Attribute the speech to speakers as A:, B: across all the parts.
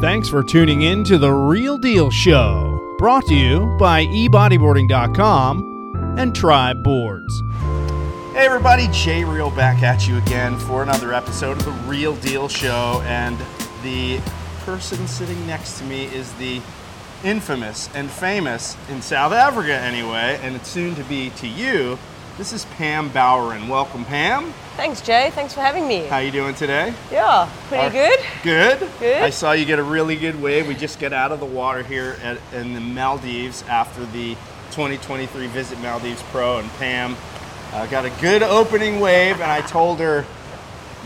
A: Thanks for tuning in to The Reale Deal Show, brought to you by ebodyboarding.com and Tribe Boards.
B: Hey everybody, Jay Reale back at you again for another episode of The Reale Deal Show. And the person sitting next to me is the infamous and famous, in South Africa anyway, and it's soon to be to you. This is Pam Bowren. Welcome, Pam.
C: Thanks, Jay. Thanks for having me.
B: How you doing today?
C: Yeah, pretty
B: Are-
C: good.
B: Good.
C: Good.
B: I saw you get a really good wave. We just got out of the water here at, in the Maldives after the 2023 Visit Maldives Pro, and Pam uh, got a good opening wave. And I told her,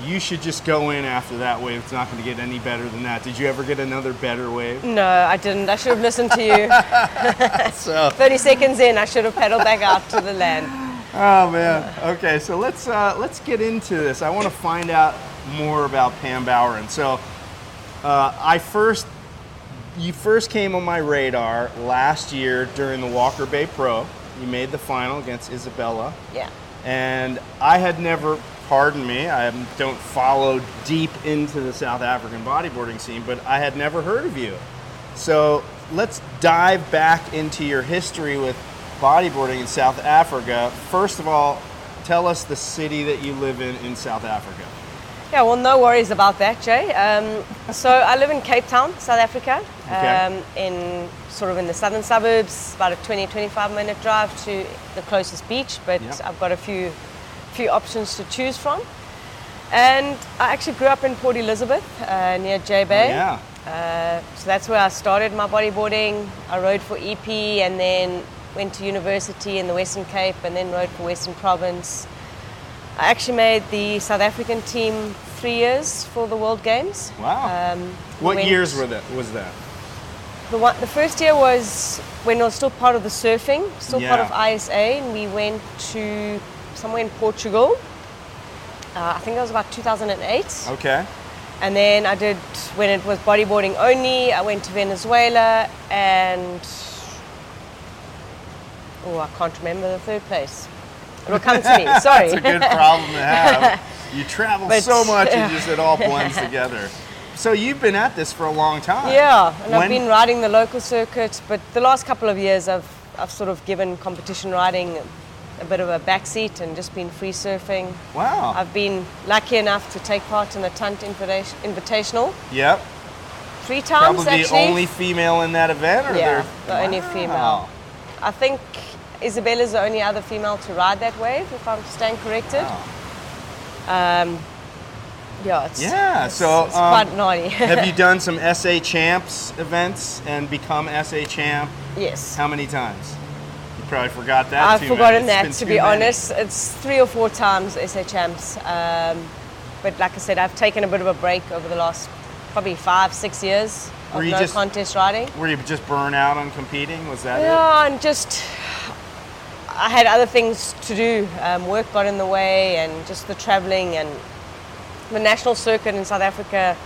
B: "You should just go in after that wave. It's not going to get any better than that." Did you ever get another better wave?
C: No, I didn't. I should have listened to you.
B: So,
C: 30 seconds in, I should have pedaled back out to the land.
B: Oh man. Okay, so let's uh, let's get into this. I want to find out more about Pam Bowren. So, uh, I first you first came on my radar last year during the Walker Bay Pro. You made the final against Isabella,
C: Yeah.
B: and I had never. Pardon me, I don't follow deep into the South African bodyboarding scene, but I had never heard of you. So let's dive back into your history with bodyboarding in South Africa. First of all, tell us the city that you live in in South Africa.
C: Yeah, well, no worries about that, Jay. Um, so I live in Cape Town, South Africa,
B: Okay.
C: um, in sort of in the southern suburbs, about a 20, 25 minute drive to the closest beach, but
B: Yep.
C: I've got a few, few options to choose from. And I actually grew up in Port Elizabeth, uh, near J Bay.
B: yeah.
C: Uh, so that's where I started my bodyboarding. I rode for EP and then went to university in the Western Cape and then rode for Western Province. I actually made the South African team three years for the World Games.
B: Wow.
C: Um,
B: what
C: went-
B: years were that? Was that?
C: The, one, the first year was when I was still part of the surfing, still part of ISA, and we went to somewhere in Portugal. Uh, I think it was about 2008.
B: Okay.
C: And then I did, when it was bodyboarding only, I went to Venezuela and, oh, I can't remember the third place. It'll come to me, sorry.
B: It's a good problem to have. You travel
C: But-
B: so much and just it all blends together. So you've been at this for a long time.
C: yeah, and
B: When-
C: I've been riding the local circuit, but the last couple of years I've, I've sort of given competition riding a bit of a backseat and just been free surfing.
B: Wow.
C: I've been lucky enough to take part in the Tunt Invita- Invitational
B: yep.
C: three times
B: Probably the
C: actually.
B: only female in that event, or
C: Yeah, the only female. I think Isabella's the only other female to ride that wave, if I'm staying corrected.
B: Wow.
C: Um, yeah, it's,
B: Yeah,
C: it's,
B: so,
C: it's
B: um,
C: quite naughty.
B: Have you done some SA champs events and become SA champ?
C: yes.
B: How many times? You probably forgot that.
C: I've
B: too
C: forgotten that, to be
B: many.
C: honest. It's three or four times SA champs. Um, but like I said, I've taken a bit of a break over the last probably five, six years
B: Were
C: of
B: you
C: no
B: just-
C: contest riding.
B: Were you just burn out on competing? Was that it?
C: Yeah, and just I had other things to do. Um, work got in the way, and just the traveling and the national circuit in South Africa.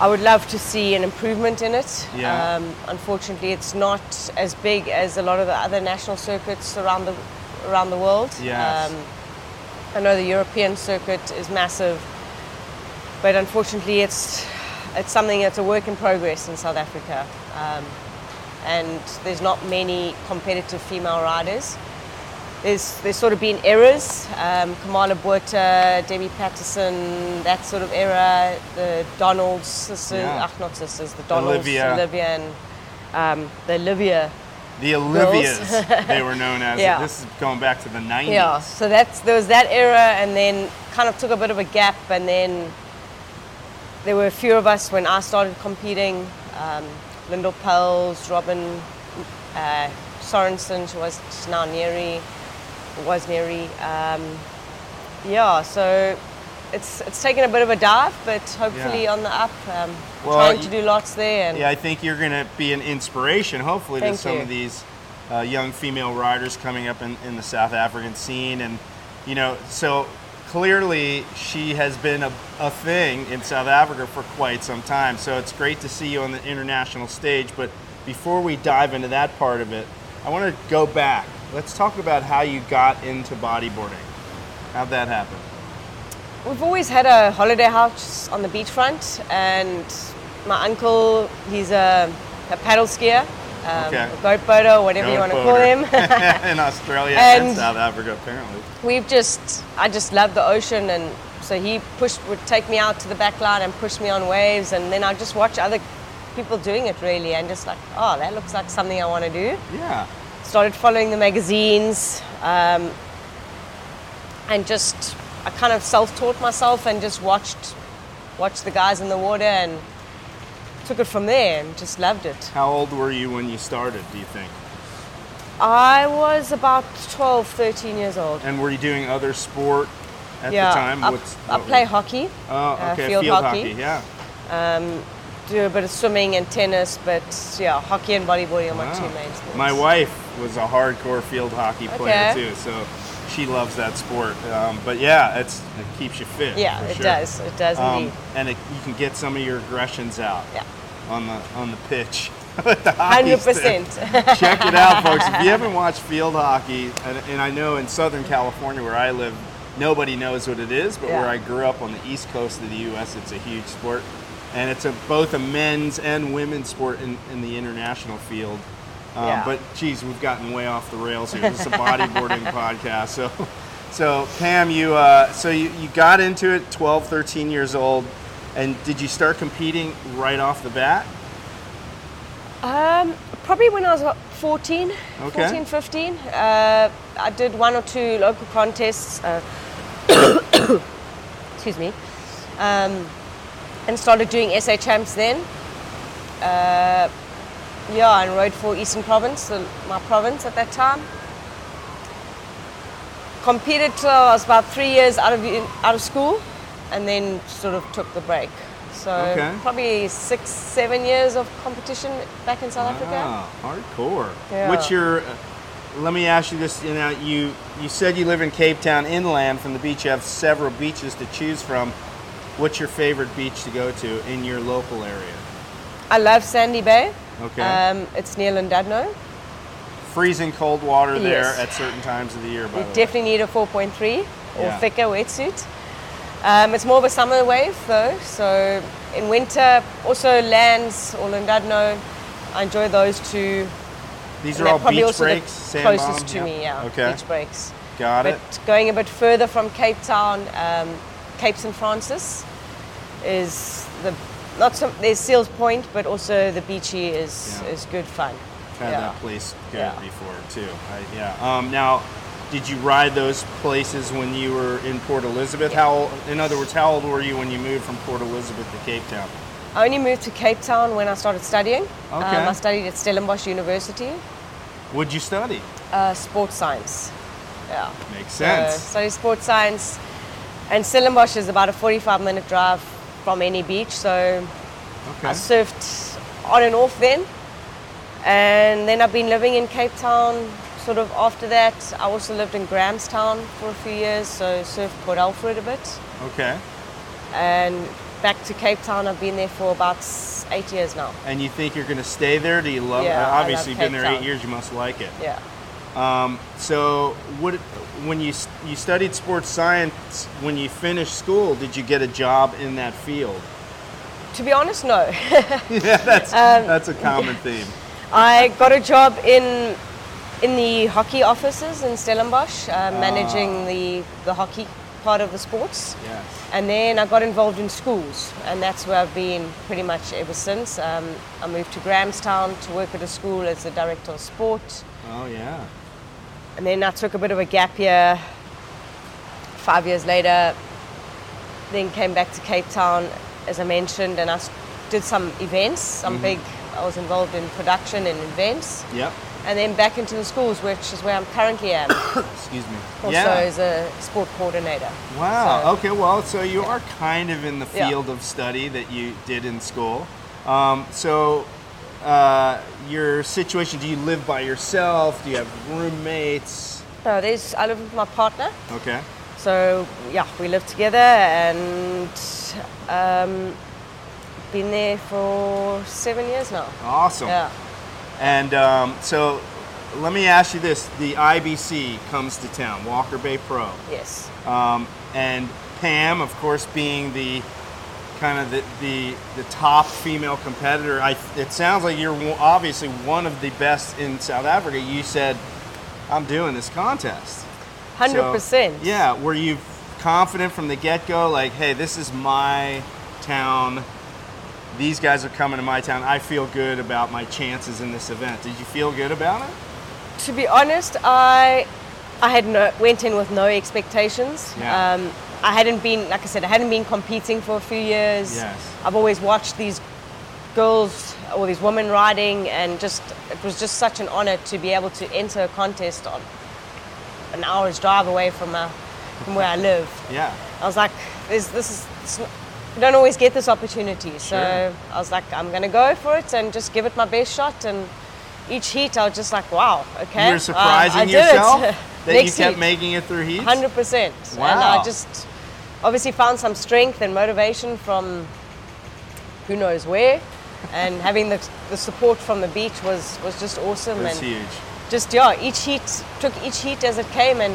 C: I would love to see an improvement in it.
B: Yeah.
C: Um, unfortunately, it's not as big as a lot of the other national circuits around the around the world. Um, I know the European circuit is massive, but unfortunately, it's it's something that's a work in progress in South Africa, um, and there's not many competitive female riders. There's there's sort of been eras, um, Kamala Botha, Debbie Patterson, that sort of era, the Donalds sisters,
B: Yeah.
C: ach, not sisters, the Donalds,
B: Olivia.
C: Olivia and um, the Olivia
B: The Olivias, they were known as.
C: Yeah.
B: This is going back to the 90s.
C: Yeah, so that's there was that era, and then kind of took a bit of a gap, and then there were a few of us when I started competing. Um, Lyndall Pels, Robin uh, Sorensen, she was now Neri, was Neri. Um, yeah, so it's it's taken a bit of a dive, but hopefully
B: Yeah.
C: on the up. Um,
B: Well,
C: trying to do lots there, and
B: Yeah, I think you're going to be an inspiration, hopefully, to some
C: you.
B: of these uh, young female riders coming up in, in the South African scene. And, you know, so clearly she has been a, a thing in South Africa for quite some time. So it's great to see you on the international stage. But before we dive into that part of it, I want to go back. Let's talk about how you got into bodyboarding. How'd that happen?
C: We've always had a holiday house on the beachfront, and my uncle, he's a, a paddle skier, um,
B: Okay.
C: a boat boater, whatever you want to call him.
B: in Australia and,
C: And-
B: South Africa, apparently.
C: We've just, I just love the ocean, and so he pushed, would take me out to the back line and push me on waves, and then I'd just watch other people doing it really, and just like, oh, that looks like something I want to do.
B: Yeah.
C: Started following the magazines um, and just I kind of self-taught myself and just watched watched the guys in the water and took it from there and just loved it.
B: How old were you when you started, do you think?
C: I was about 12, 13 years old.
B: And were you doing other sport at
C: yeah,
B: the time?
C: I,
B: What's-
C: I
B: what
C: play hockey,
B: Oh,
C: uh,
B: okay,
C: field
B: field,
C: hockey.
B: hockey. Yeah.
C: Do a bit of swimming and tennis, but yeah, hockey and volleyball are my two main sports.
B: My wife was a hardcore field hockey player
C: Okay.
B: too, so she loves that sport. Um, but yeah, it's, it keeps you fit.
C: Yeah, it
B: sure.
C: does. It does
B: Um,
C: indeed.
B: and it, you can get some of your aggressions out
C: Yeah.
B: on the on the pitch. with the hockey
C: Hundred percent.
B: Check it out, folks. If you haven't watched field hockey, and, and I know in Southern California where I live, nobody knows what it is, but
C: Yeah.
B: where I grew up on the East Coast of the U.S., it's a huge sport, and it's a, both a men's and women's sport in, in the international field. Um,
C: Yeah.
B: But geez, we've gotten way off the rails here. This is a bodyboarding podcast, so. So Pam, you uh, so you, you got into it 12, 13 years old, and did you start competing right off the bat?
C: Um, probably when I was about 14,
B: Okay.
C: 14, 15. Uh, I did one or two local contests. Uh, excuse me. Um, and started doing SA champs then. Uh, yeah, and rode for Eastern Province, my province at that time. Competed till I was about three years out of out of school, and then sort of took the break. So
B: Okay.
C: probably six, seven years of competition back in South Africa.
B: Wow, hardcore.
C: Yeah.
B: What's your? Uh, let me ask you this. You know, you you said you live in Cape Town, inland from the beach. You have several beaches to choose from. What's your favorite beach to go to in your local area?
C: I love Sandy Bay.
B: Okay.
C: Um, it's near Llandudno.
B: Freezing cold water there
C: Yes.
B: at certain times of the year. By
C: You
B: the way.
C: definitely need a 4.3 or
B: Yeah.
C: thicker wetsuit. Um, it's more of a summer wave though, so in winter also lands or Llandudno. I enjoy those two.
B: These
C: and
B: are all
C: probably
B: beach
C: also the
B: breaks. sand
C: closest
B: bomb?
C: to me, yeah.
B: Okay.
C: Beach breaks.
B: Got
C: but
B: it.
C: going a bit further from Cape Town, um, Cape St Francis is the not so there's Seals Point, but also the beachy is
B: Yeah.
C: is good fun.
B: Had
C: yeah.
B: that place good
C: Yeah.
B: before too. I, yeah. Um, now, did you ride those places when you were in Port Elizabeth? How, in other words, how old were you when you moved from Port Elizabeth to Cape Town?
C: I only moved to Cape Town when I started studying.
B: Okay.
C: Um, I studied at Stellenbosch University,
B: What'd you study?
C: uh, sports science. Yeah.
B: Makes
C: So,
B: sense.
C: studied sports science, and Stellenbosch is about a 45 minute drive from any beach. So I surfed on and off then. And then I've been living in Cape Town sort of after that. I also lived in Grahamstown for a few years, so surfed Port Alfred a bit.
B: Okay.
C: And back to Cape Town, I've been there for about eight years now.
B: And you think you're going to stay there? Do you love?
C: Yeah,
B: uh,
C: I
B: obviously,
C: love
B: you've been there eight years. You must like it.
C: Yeah.
B: Um, so, what when you you studied sports science? When you finished school, did you get a job in that field?
C: To be honest, no.
B: yeah, that's
C: Um,
B: that's a common theme.
C: I got a job in in the hockey offices in Stellenbosch, uh, managing the, the hockey part of the sports.
B: Yes.
C: And then I got involved in schools, and that's where I've been pretty much ever since. Um, I moved to Grahamstown to work at a school as the director of sport,
B: Oh yeah.
C: And then I took a bit of a gap year. Five years later, then came back to Cape Town, as I mentioned, and I did some events, some big. I was involved in production and events,
B: Yep.
C: and then back into the schools, which is where I'm currently at,
B: Excuse me.
C: also
B: yeah.
C: as a sport coordinator.
B: Wow.
C: So-
B: okay. Well, so you are kind of in the
C: Yeah.
B: field of study that you did in school. Um, so, uh, your situation? Do you live by yourself? Do you have roommates?
C: No, there's I live with my partner.
B: Okay.
C: So yeah, we live together and um, been there for seven years now.
B: Awesome.
C: Yeah.
B: And um, so, let me ask you this: the IBC comes to town, Walker Bay Pro,
C: Yes.
B: um, and Pam, of course, being the kind of the, the the top female competitor. I it sounds like you're obviously one of the best in South Africa. You said, "I'm doing this contest."
C: Hundred
B: So,
C: percent.
B: Yeah. Were you confident from the get go? Like, hey, this is my town. These guys are coming to my town. I feel good about my chances in this event. Did you feel good about it?
C: To be honest, I I had no went in with no expectations.
B: Yeah.
C: Um, I hadn't been, like I said, I hadn't been competing for a few years.
B: Yes.
C: I've always watched these girls or these women riding, and just it was just such an honor to be able to enter a contest on an hour's drive away from uh, from where I live.
B: Yeah.
C: I was like, this, this is, not, you don't always get this opportunity. So
B: Sure.
C: I was like, I'm going to go for it and just give it my best shot. And each heat, I was just like, wow, okay.
B: You were
C: uh,
B: surprising
C: did
B: yourself that you kept
C: heat,
B: making it through heats.
C: 100%.
B: Wow.
C: And I just obviously found some strength and motivation from who knows where. and having the, the support from the beach was, was just awesome.
B: That's
C: and
B: huge.
C: just yeah, each heat took each heat as it came, and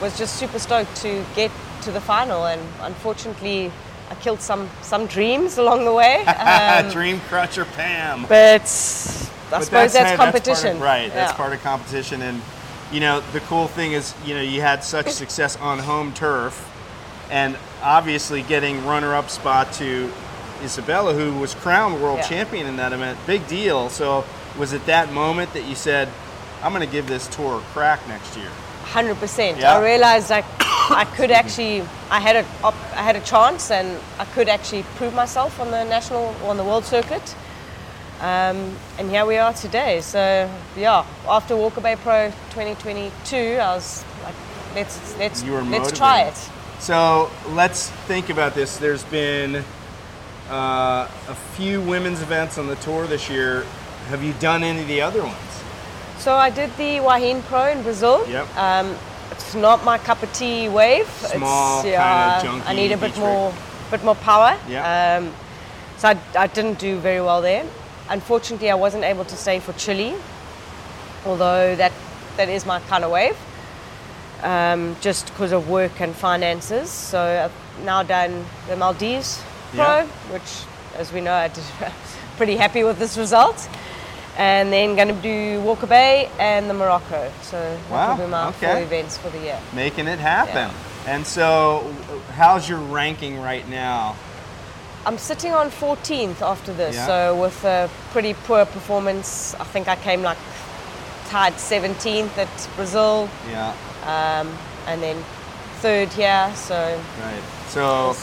C: was just super stoked to get to the final. And unfortunately, I killed some some dreams along the way. Um,
B: Dream Crusher Pam.
C: but I
B: But
C: suppose that's,
B: of-
C: competition,
B: right? That's part of competition, and you know the cool thing is you know you had such success on home turf, and obviously getting runner-up spot to Isabella, who was crowned world
C: Yeah.
B: champion in that event, big deal. So was it that moment that you said, "I'm going to give this tour a crack next year"?
C: Hundred percent. I realized like I could actually, I had a, I had a chance, and I could actually prove myself on the national, on the world circuit. Um, and here we are today. So yeah, after Walker Bay Pro 2022, I was like, let's let's let's try it.
B: So let's think about this. There's been uh, a few women's events on the tour this year. Have you done any of the other ones?
C: So I did the Wahine Pro in Brazil.
B: Yep.
C: Um, it's not my cup of tea wave.
B: Small,
C: it's,
B: kinda junky
C: I need a bit more, bit more power.
B: Yeah.
C: Um, so I, I didn't do very well there. Unfortunately, I wasn't able to stay for Chile, although that that is my kind of wave. Um, just because of work and finances. So I've now done the Maldives Pro,
B: Yeah.
C: which, as we know, I did pretty happy with this result. And then going to do Walker Bay and the Morocco. So
B: Wow,
C: will be my
B: okay.
C: four events for the year.
B: Making it happen.
C: Yeah.
B: And so, how's your ranking right now?
C: I'm sitting on 14th after this,
B: Yeah.
C: so with a pretty poor performance, I think I came like tied 17th at Brazil,
B: Yeah,
C: um, and then third here. So
B: right. So,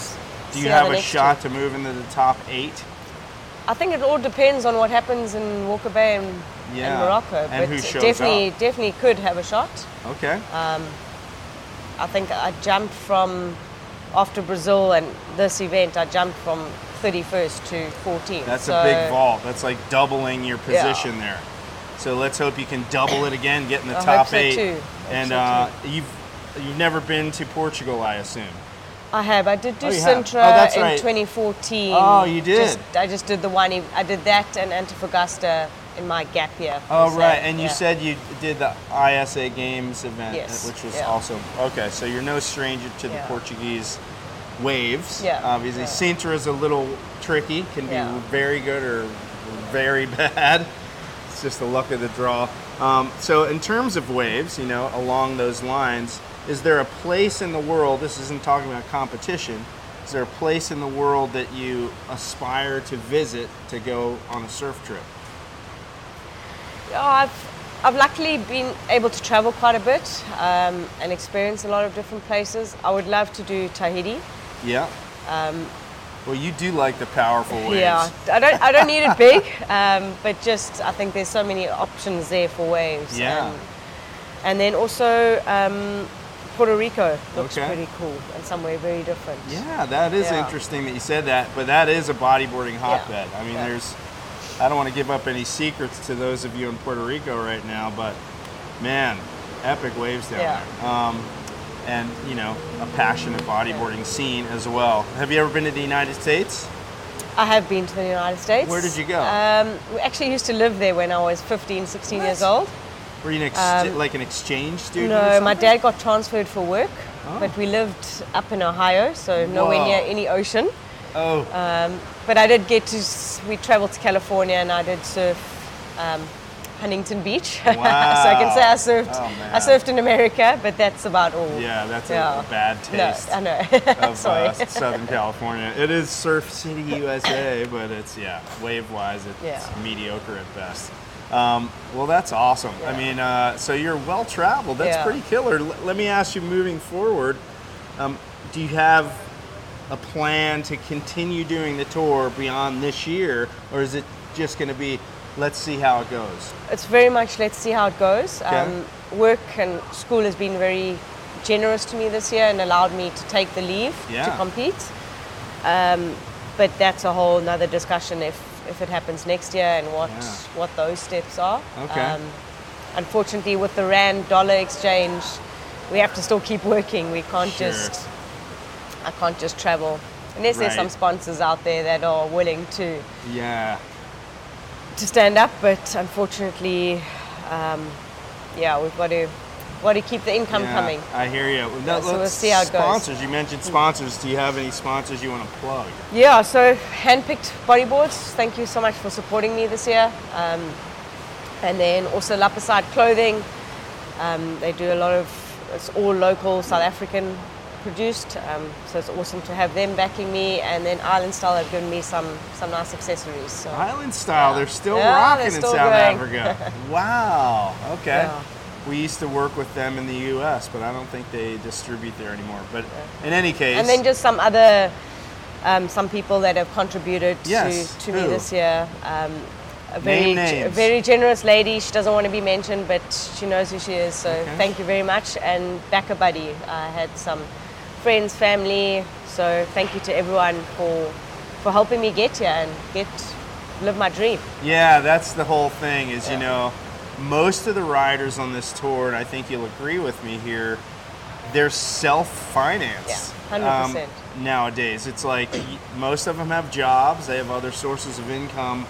B: do you have a shot to move into the top eight?
C: I think it all depends on what happens in Walker Bay and,
B: Yeah,
C: and Morocco.
B: and
C: but
B: who shows
C: definitely,
B: up.
C: definitely could have a shot.
B: Okay.
C: Um, I think I jumped from after Brazil and this event. I jumped from 31st to 14th.
B: That's
C: so
B: a big vault. That's like doubling your
C: Yeah.
B: position there. So let's hope you can double it again, get in the
C: I
B: top
C: so
B: eight.
C: too.
B: And
C: so
B: uh, you've you've never been to Portugal, I assume.
C: I have. I did do
B: Oh.
C: Sintra
B: Oh, that's
C: in
B: right.
C: 2014.
B: Oh, you did?
C: Just, I just did the one. I did that and Antofagasta in my gap year.
B: Oh
C: So,
B: right, and you said you did the ISA Games event,
C: Yes,
B: which was
C: yeah.
B: also okay. So you're no stranger to the Portuguese waves.
C: Yeah,
B: Obviously,
C: yeah.
B: Sintra is a little tricky. Can be
C: Yeah.
B: very good or very bad. Just the luck of the draw. Um, so in terms of waves, you know, along those lines, is there a place in the world? This isn't talking about competition. Is there a place in the world that you aspire to visit to go on a surf trip?
C: Yeah, I've, I've luckily been able to travel quite a bit um, and experience a lot of different places. I would love to do Tahiti.
B: Yeah. Well, you do like the powerful waves.
C: Um, Yeah, I don't, I don't need it big, um, but just I think there's so many options there for waves.
B: Yeah.
C: And, and then also um, Puerto Rico looks
B: Okay.
C: pretty cool and somewhere very different.
B: Yeah, that is
C: Yeah.
B: interesting that you said that, but that is a bodyboarding hotbed. I mean,
C: Yeah.
B: there's, I don't want to give up any secrets to those of you in Puerto Rico right now, but man, epic waves down
C: Yeah.
B: there. Um, and, you know, a passionate bodyboarding scene as well. Have you ever been to the United States?
C: I have been to the United States.
B: Where did you go?
C: Um, we actually used to live there when I was 15, 16 years old.
B: Were you an ex-
C: Um,
B: like an exchange student?
C: No, my dad got transferred for work,
B: Oh.
C: but we lived up in Ohio, so nowhere
B: Whoa.
C: near any ocean.
B: Oh,
C: But I did get to, we traveled to California and I did surf um, Huntington Beach. so I can say I surfed,
B: Oh,
C: I surfed in America, but that's about all.
B: yeah, that's a-
C: Yeah.
B: a, bad taste.
C: No, I know.
B: of
C: Sorry.
B: uh, Southern California. It is Surf City, USA, but it's yeah, wave wise, it's
C: Yeah.
B: mediocre at best. Um, well, that's awesome. I mean, uh, so you're well traveled. That's
C: Yeah.
B: pretty killer. L- let me ask you, moving forward, um, do you have a plan to continue doing the tour beyond this year, or is it just going to be, let's see how it goes?
C: It's very much let's see how it goes.
B: Okay.
C: Um, work and school has been very generous to me this year and allowed me to take the leave to compete. Um, but that's a whole nother discussion if, if it happens next year and what,
B: Yeah.
C: what those steps are. Um,
B: Okay.
C: unfortunately, with the rand dollar exchange, we have to still keep working. We can't
B: Sure.
C: just I can't just travel unless there's some sponsors out there that are willing to
B: Yeah.
C: To stand up, but unfortunately, um, yeah, we've got to got to keep the income
B: Yeah,
C: coming.
B: I hear you. Now,
C: so we'll see how it goes.
B: Sponsors. You mentioned sponsors. Do you have any sponsors you want to plug?
C: Yeah, so handpicked bodyboards. Thank you so much for supporting me this year. Um, and then also Lapaside Clothing. Um, they do a lot of it's all local South African produced. Um, so it's awesome to have them backing me. And then Island Style have given me some some nice accessories. So
B: Island style,
C: Yeah.
B: they're still
C: Yeah,
B: rocking
C: they're
B: in South
C: going.
B: Africa. wow. Okay.
C: Yeah.
B: We used to work with them in the U.S., but I don't think they distribute there anymore. But in any case,
C: And then just some other, um, some people that have contributed
B: Yes,
C: to, to me this year. Um, a very,
B: Name
C: ge- a
B: names.
C: very generous lady. She doesn't want to be mentioned, but she knows who she is. So
B: Okay.
C: thank you very much. And BackaBuddy, I had some friends, family. So thank you to everyone for for helping me get here and get live my dream.
B: yeah, that's the whole thing. Is you know, most of the riders on this tour, and I think you'll agree with me here, they're self-financed.
C: Yeah, 100%.
B: um, nowadays, it's like most of them have jobs. They have other sources of income.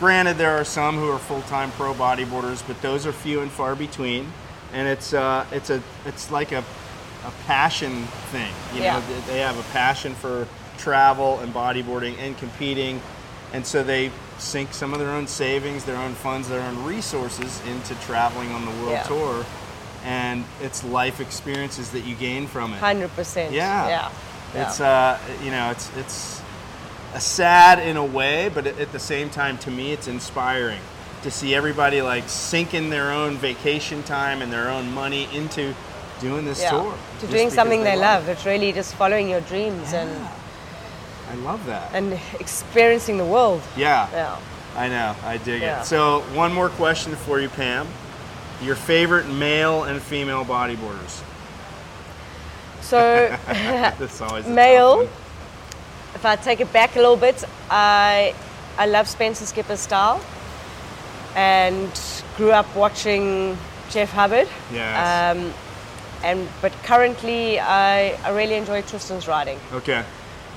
B: Granted, there are some who are full-time pro bodyboarders, but those are few and far between. And it's uh, it's a it's like a, a passion thing. You know, th- they have a passion for travel and bodyboarding and competing, and so they sink some of their own savings, their own funds, their own resources into traveling on the world
C: Yeah.
B: tour. And it's life experiences that you gain from it.
C: Hundred percent.
B: Yeah.
C: Yeah.
B: It's uh, you know, it's it's a sad in a way, but at the same time, to me, it's inspiring to see everybody like sinking their own vacation time and their own money into doing this
C: yeah.
B: tour.
C: To doing something they love.
B: it.
C: It's really just following your dreams and
B: I love that.
C: and experiencing the world.
B: yeah,
C: Yeah.
B: I know. I dig
C: Yeah.
B: it. So, one more question for you, Pam. Your favorite male and female bodyboarders?
C: So Male. if I take it back a little bit, I I love Spencer Skipper style, and grew up watching Jeff Hubbard.
B: Yes.
C: Um, and but currently, I, I really enjoy Tristan's riding.
B: Okay.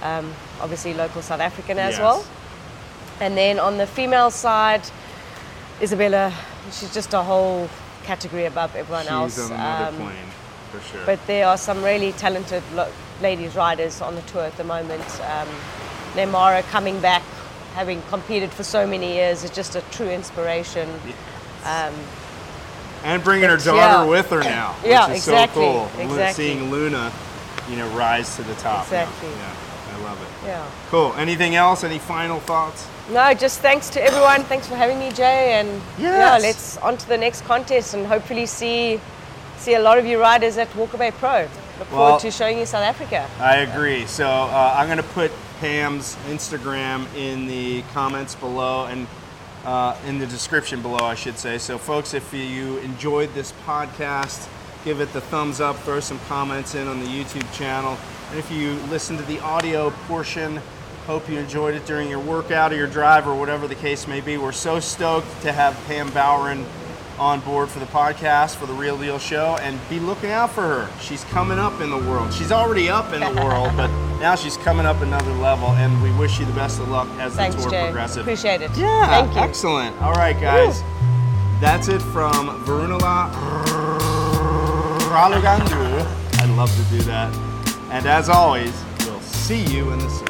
C: Um, obviously, local South African as
B: Yes.
C: well. And then on the female side, Isabella, she's just a whole category above everyone
B: She's
C: else.
B: another
C: Um,
B: plane, for sure.
C: but there are some really talented lo- ladies riders on the tour at the moment. Um, Neymara coming back, having competed for so many years, is just a true inspiration. Um,
B: And bringing her daughter
C: yeah.
B: with her now, which
C: Yeah,
B: is
C: exactly,
B: so cool.
C: Exactly.
B: Seeing Luna, you know, rise to the top. now.
C: Exactly.
B: Yeah, I love it.
C: yeah.
B: Cool. Anything else? Any final thoughts?
C: No, just thanks to everyone. Thanks for having me, Jay. And yeah, let's on to the next contest and hopefully see see a lot of you riders at Walker Bay Pro. Look
B: Well-
C: forward to showing you South Africa.
B: I agree. So uh, I'm going to put Pam's Instagram in the comments below and uh, in the description below, I should say. So, folks, if you enjoyed this podcast, give it the thumbs up, throw some comments in on the YouTube channel. And if you listen to the audio portion, hope you enjoyed it during your workout or your drive or whatever the case may be. We're so stoked to have Pam Bowren on board for the podcast for the Reale Deal Show, and be looking out for her. She's coming up in the world. She's already up in the world, but now she's coming up another level. And we wish you the best of luck as
C: Thanks,
B: the tour
C: Jay.
B: progresses.
C: Appreciate it.
B: Yeah,
C: Thank you.
B: excellent. All right, guys, that's it from Varunulaa Raalhugandu. I love to do that. And as always, we'll see you in the.